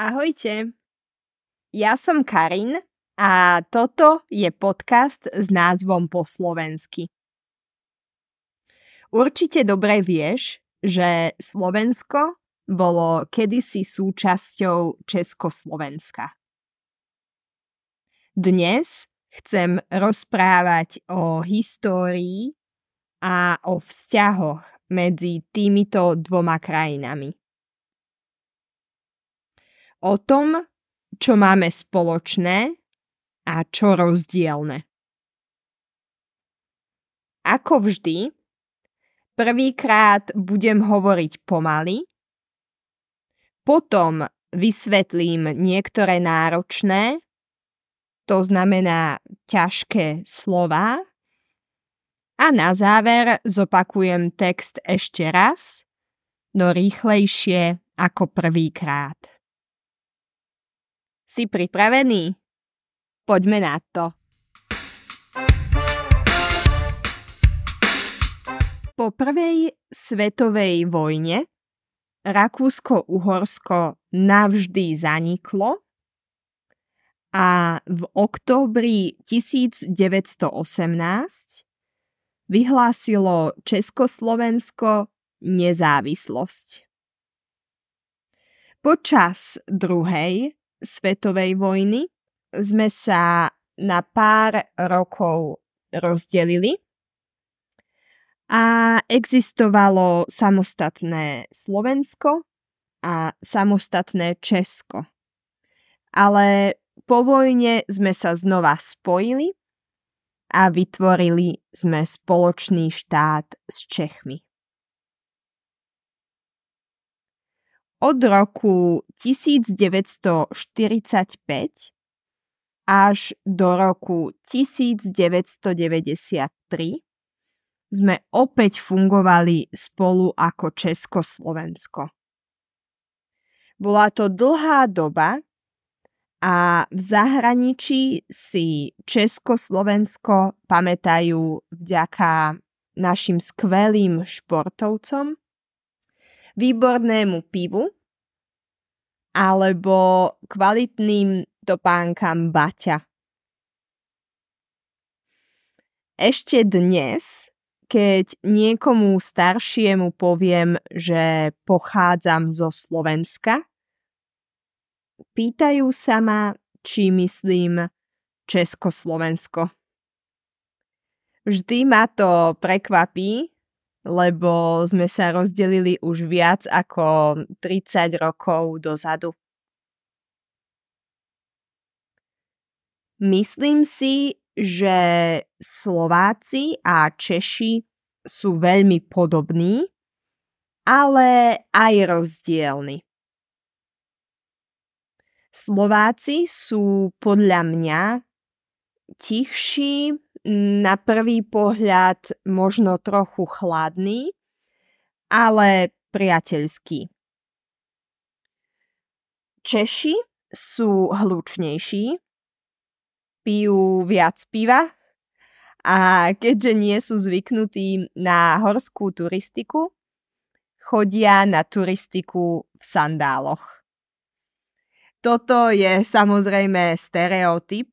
Ahojte, ja som Karin a toto je podcast s názvom Po slovensky. Určite dobre vieš, že Slovensko bolo kedysi súčasťou Československa. Dnes chcem rozprávať o histórii a o vzťahoch medzi týmito dvoma krajinami o tom, čo máme spoločné a čo rozdielne. Ako vždy, prvýkrát budem hovoriť pomaly, potom vysvetlím niektoré náročné, to znamená ťažké slova, a na záver zopakujem text ešte raz, no rýchlejšie ako prvýkrát. Si pripravený? Poďme na to. Po prvej svetovej vojne Rakúsko-Uhorsko navždy zaniklo a v októbri 1918 vyhlásilo Československo nezávislosť. Počas druhej svetovej vojny sme sa na pár rokov rozdelili a existovalo samostatné Slovensko a samostatné Česko. Ale po vojne sme sa znova spojili a vytvorili sme spoločný štát s Čechmi. Od roku 1945 až do roku 1993 sme opäť fungovali spolu ako Československo. Bola to dlhá doba a v zahraničí si Československo pamätajú vďaka našim skvelým športovcom, výbornému pivu alebo kvalitným topánkam baťa. Ešte dnes, keď niekomu staršiemu poviem, že pochádzam zo Slovenska, pýtajú sa ma, či myslím Československo. Vždy ma to prekvapí, lebo sme sa rozdelili už viac ako 30 rokov dozadu. Myslím si, že Slováci a Češi sú veľmi podobní, ale aj rozdielni. Slováci sú podľa mňa tichší, na prvý pohľad možno trochu chladný, ale priateľský. Češi sú hlučnejší, pijú viac piva a keďže nie sú zvyknutí na horskú turistiku, chodia na turistiku v sandáloch. Toto je samozrejme stereotyp,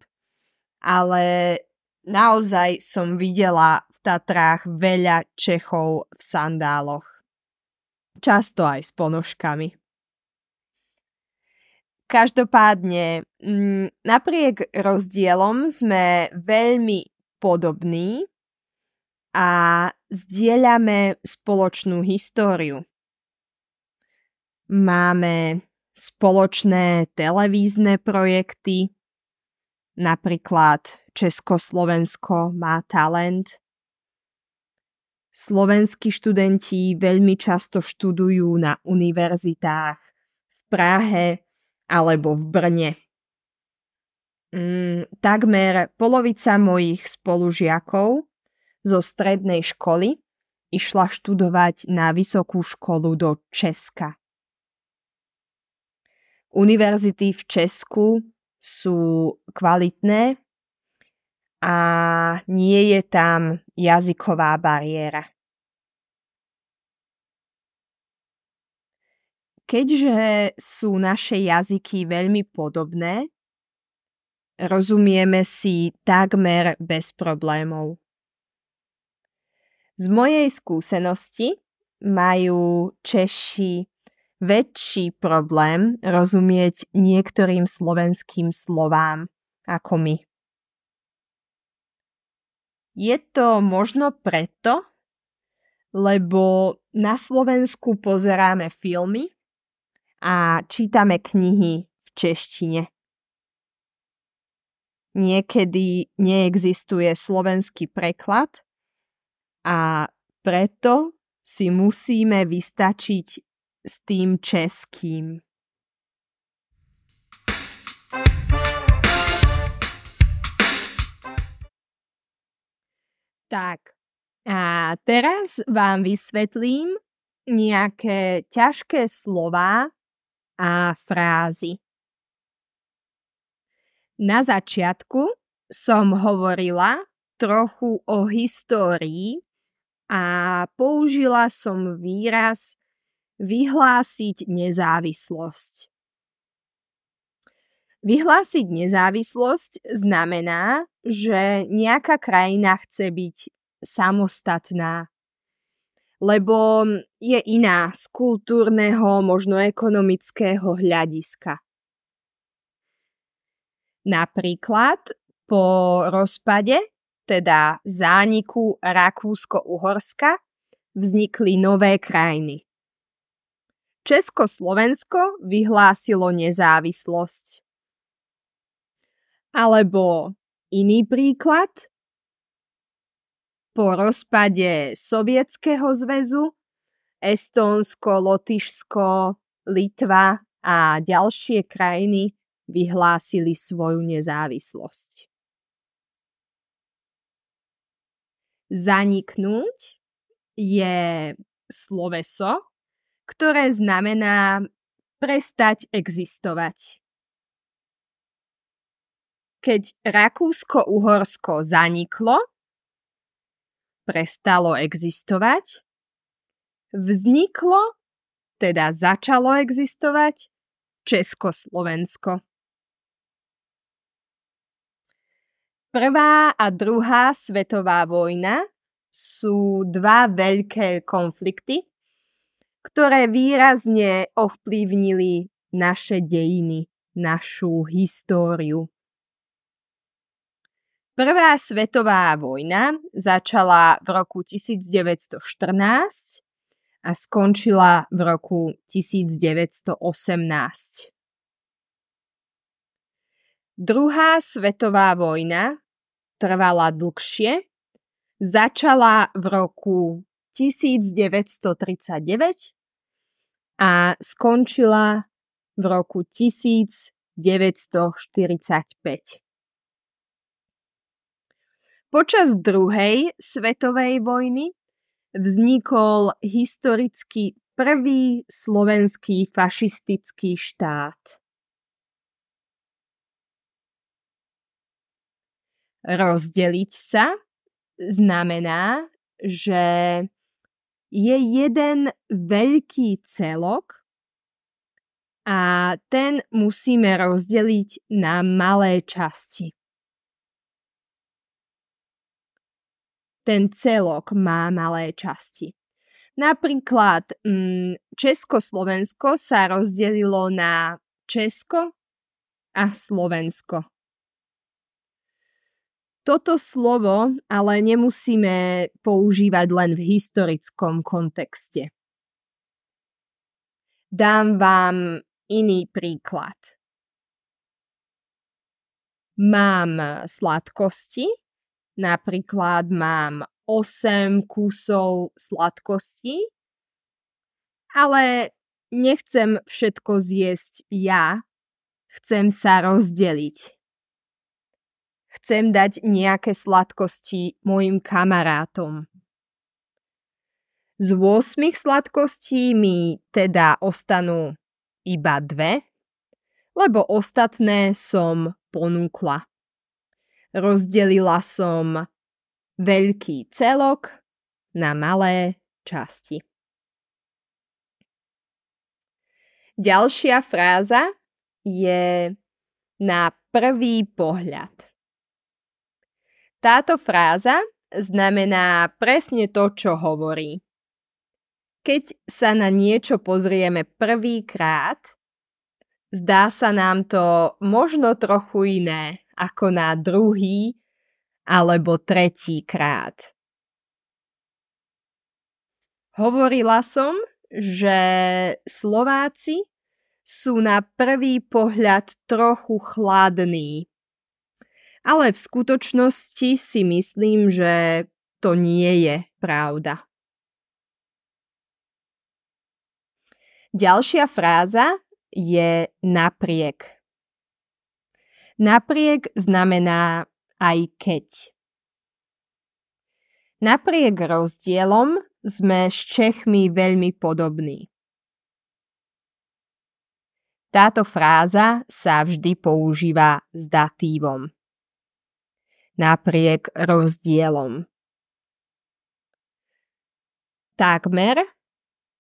ale naozaj som videla v Tatrách veľa Čechov v sandáloch. Často aj s ponožkami. Každopádne, mm, napriek rozdielom sme veľmi podobní a zdieľame spoločnú históriu. Máme spoločné televízne projekty, napríklad Československo má talent. Slovenskí študenti veľmi často študujú na univerzitách v Prahe alebo v Brne. Mm, takmer polovica mojich spolužiakov zo strednej školy išla študovať na vysokú školu do Česka. Univerzity v Česku sú kvalitné a nie je tam jazyková bariéra. Keďže sú naše jazyky veľmi podobné, rozumieme si takmer bez problémov. Z mojej skúsenosti majú Češi väčší problém rozumieť niektorým slovenským slovám ako my. Je to možno preto, lebo na Slovensku pozeráme filmy a čítame knihy v češtine. Niekedy neexistuje slovenský preklad a preto si musíme vystačiť s tým českým. Tak, a teraz vám vysvetlím nejaké ťažké slová a frázy. Na začiatku som hovorila trochu o histórii a použila som výraz vyhlásiť nezávislosť. Vyhlásiť nezávislosť znamená, že nejaká krajina chce byť samostatná, lebo je iná z kultúrneho, možno ekonomického hľadiska. Napríklad po rozpade, teda zániku Rakúsko-Uhorska, vznikli nové krajiny. Československo vyhlásilo nezávislosť. Alebo iný príklad, po rozpade Sovietskeho zväzu Estónsko, Lotyšsko, Litva a ďalšie krajiny vyhlásili svoju nezávislosť. Zaniknúť je sloveso, ktoré znamená prestať existovať. Keď Rakúsko-Uhorsko zaniklo, prestalo existovať, vzniklo, teda začalo existovať, Československo. Prvá a druhá svetová vojna sú dva veľké konflikty, ktoré výrazne ovplyvnili naše dejiny, našu históriu. Prvá svetová vojna začala v roku 1914 a skončila v roku 1918. Druhá svetová vojna trvala dlhšie, začala v roku 1939 a skončila v roku 1945. Počas druhej svetovej vojny vznikol historicky prvý slovenský fašistický štát. Rozdeliť sa znamená, že je jeden veľký celok a ten musíme rozdeliť na malé časti. ten celok má malé časti. Napríklad mm, Československo sa rozdelilo na Česko a Slovensko. Toto slovo ale nemusíme používať len v historickom kontexte. Dám vám iný príklad. Mám sladkosti Napríklad mám 8 kusov sladkosti, ale nechcem všetko zjesť ja, chcem sa rozdeliť. Chcem dať nejaké sladkosti mojim kamarátom. Z 8 sladkostí mi teda ostanú iba dve, lebo ostatné som ponúkla. Rozdelila som veľký celok na malé časti. Ďalšia fráza je na prvý pohľad. Táto fráza znamená presne to, čo hovorí. Keď sa na niečo pozrieme prvýkrát, zdá sa nám to možno trochu iné ako na druhý alebo tretí krát. Hovorila som, že Slováci sú na prvý pohľad trochu chladní. Ale v skutočnosti si myslím, že to nie je pravda. Ďalšia fráza je napriek. Napriek znamená aj keď. Napriek rozdielom sme s Čechmi veľmi podobní. Táto fráza sa vždy používa s datívom. Napriek rozdielom. Takmer,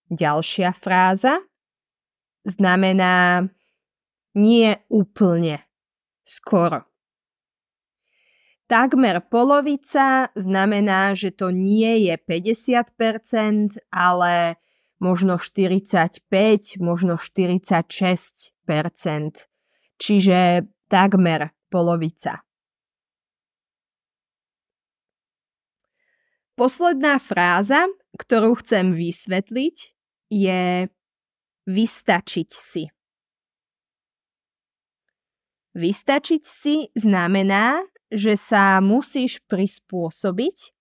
ďalšia fráza, znamená nie úplne, skoro. Takmer polovica znamená, že to nie je 50%, ale možno 45, možno 46% Čiže takmer polovica. Posledná fráza, ktorú chcem vysvetliť, je vystačiť si. Vystačiť si znamená, že sa musíš prispôsobiť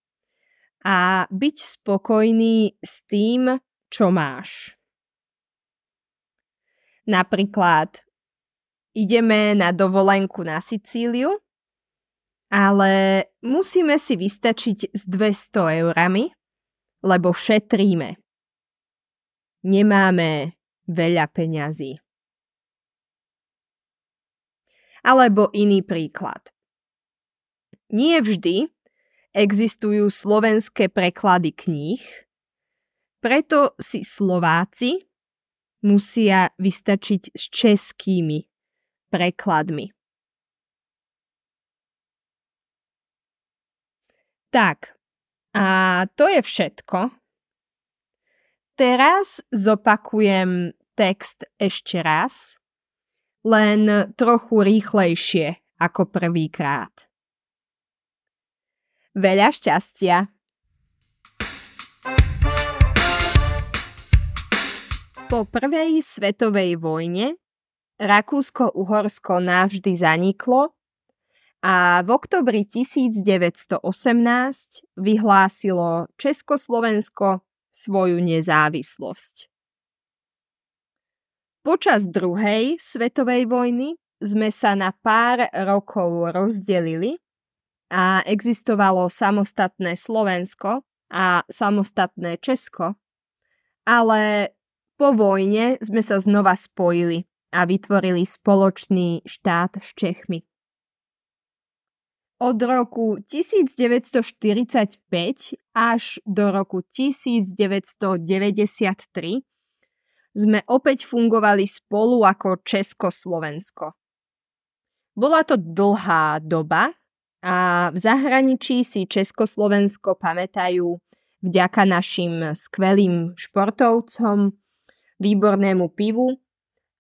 a byť spokojný s tým, čo máš. Napríklad ideme na dovolenku na Sicíliu, ale musíme si vystačiť s 200 eurami, lebo šetríme. Nemáme veľa peňazí. Alebo iný príklad. Nie vždy existujú slovenské preklady kníh, preto si Slováci musia vystačiť s českými prekladmi. Tak, a to je všetko. Teraz zopakujem text ešte raz, len trochu rýchlejšie ako prvýkrát. Veľa šťastia! Po prvej svetovej vojne Rakúsko-Uhorsko navždy zaniklo a v oktobri 1918 vyhlásilo Československo svoju nezávislosť. Počas druhej svetovej vojny sme sa na pár rokov rozdelili a existovalo samostatné Slovensko a samostatné Česko, ale po vojne sme sa znova spojili a vytvorili spoločný štát s Čechmi. Od roku 1945 až do roku 1993 sme opäť fungovali spolu ako Československo. Bola to dlhá doba a v zahraničí si Československo pamätajú vďaka našim skvelým športovcom, výbornému pivu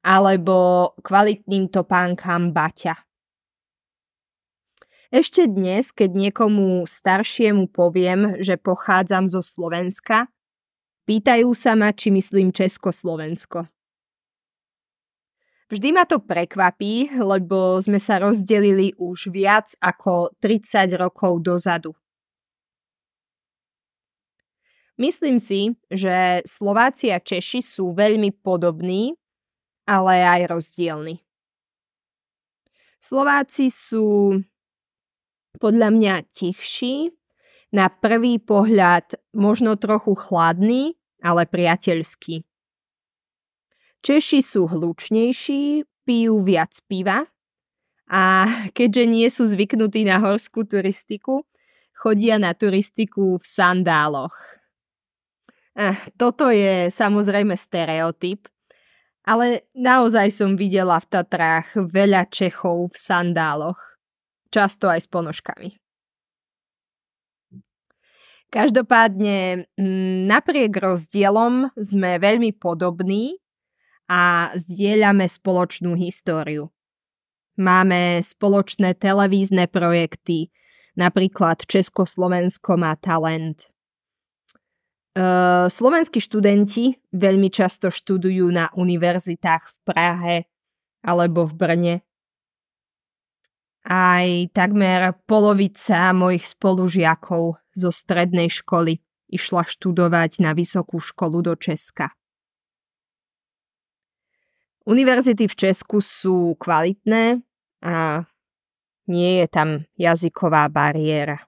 alebo kvalitným topánkam Baťa. Ešte dnes, keď niekomu staršiemu poviem, že pochádzam zo Slovenska, pýtajú sa ma, či myslím Československo. Vždy ma to prekvapí, lebo sme sa rozdelili už viac ako 30 rokov dozadu. Myslím si, že Slováci a Češi sú veľmi podobní, ale aj rozdielni. Slováci sú podľa mňa tichší, na prvý pohľad možno trochu chladní, ale priateľskí. Češi sú hlučnejší, pijú viac piva a keďže nie sú zvyknutí na horskú turistiku, chodia na turistiku v sandáloch. Eh, toto je samozrejme stereotyp, Ale naozaj som videla v Tatrách veľa Čechov v sandáloch. Často aj s ponožkami. Každopádne, napriek rozdielom sme veľmi podobní a zdieľame spoločnú históriu. Máme spoločné televízne projekty, napríklad Československo má talent. slovenskí študenti veľmi často študujú na univerzitách v Prahe alebo v Brne. Aj takmer polovica mojich spolužiakov zo strednej školy išla študovať na vysokú školu do Česka. Univerzity v Česku sú kvalitné a nie je tam jazyková bariéra.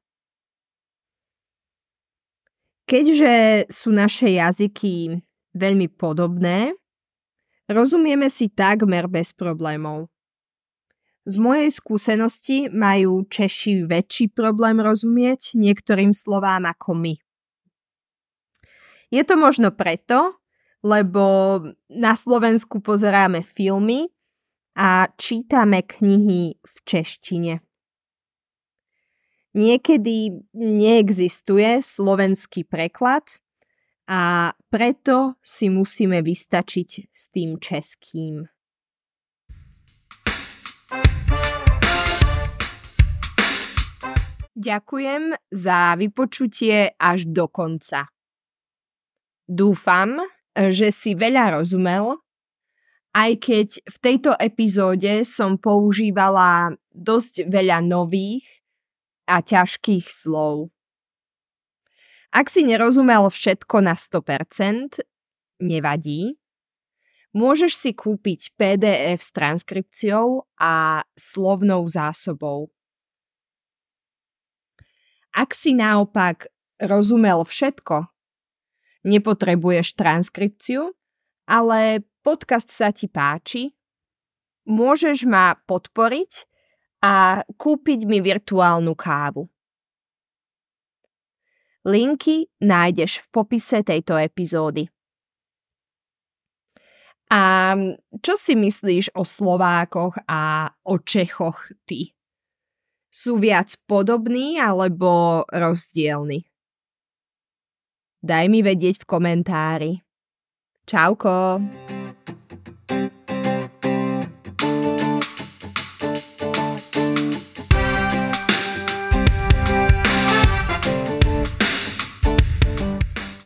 Keďže sú naše jazyky veľmi podobné, rozumieme si takmer bez problémov. Z mojej skúsenosti majú Češi väčší problém rozumieť niektorým slovám ako my. Je to možno preto, lebo na Slovensku pozeráme filmy a čítame knihy v češtine. Niekedy neexistuje slovenský preklad a preto si musíme vystačiť s tým českým. Ďakujem za vypočutie až do konca. Dúfam, že si veľa rozumel, aj keď v tejto epizóde som používala dosť veľa nových a ťažkých slov. Ak si nerozumel všetko na 100%, nevadí. Môžeš si kúpiť PDF s transkripciou a slovnou zásobou. Ak si naopak rozumel všetko, nepotrebuješ transkripciu, ale podcast sa ti páči, môžeš ma podporiť a kúpiť mi virtuálnu kávu. Linky nájdeš v popise tejto epizódy. A čo si myslíš o Slovákoch a o Čechoch ty? Sú viac podobní alebo rozdielni? Daj mi vedieť v komentári. Čauko!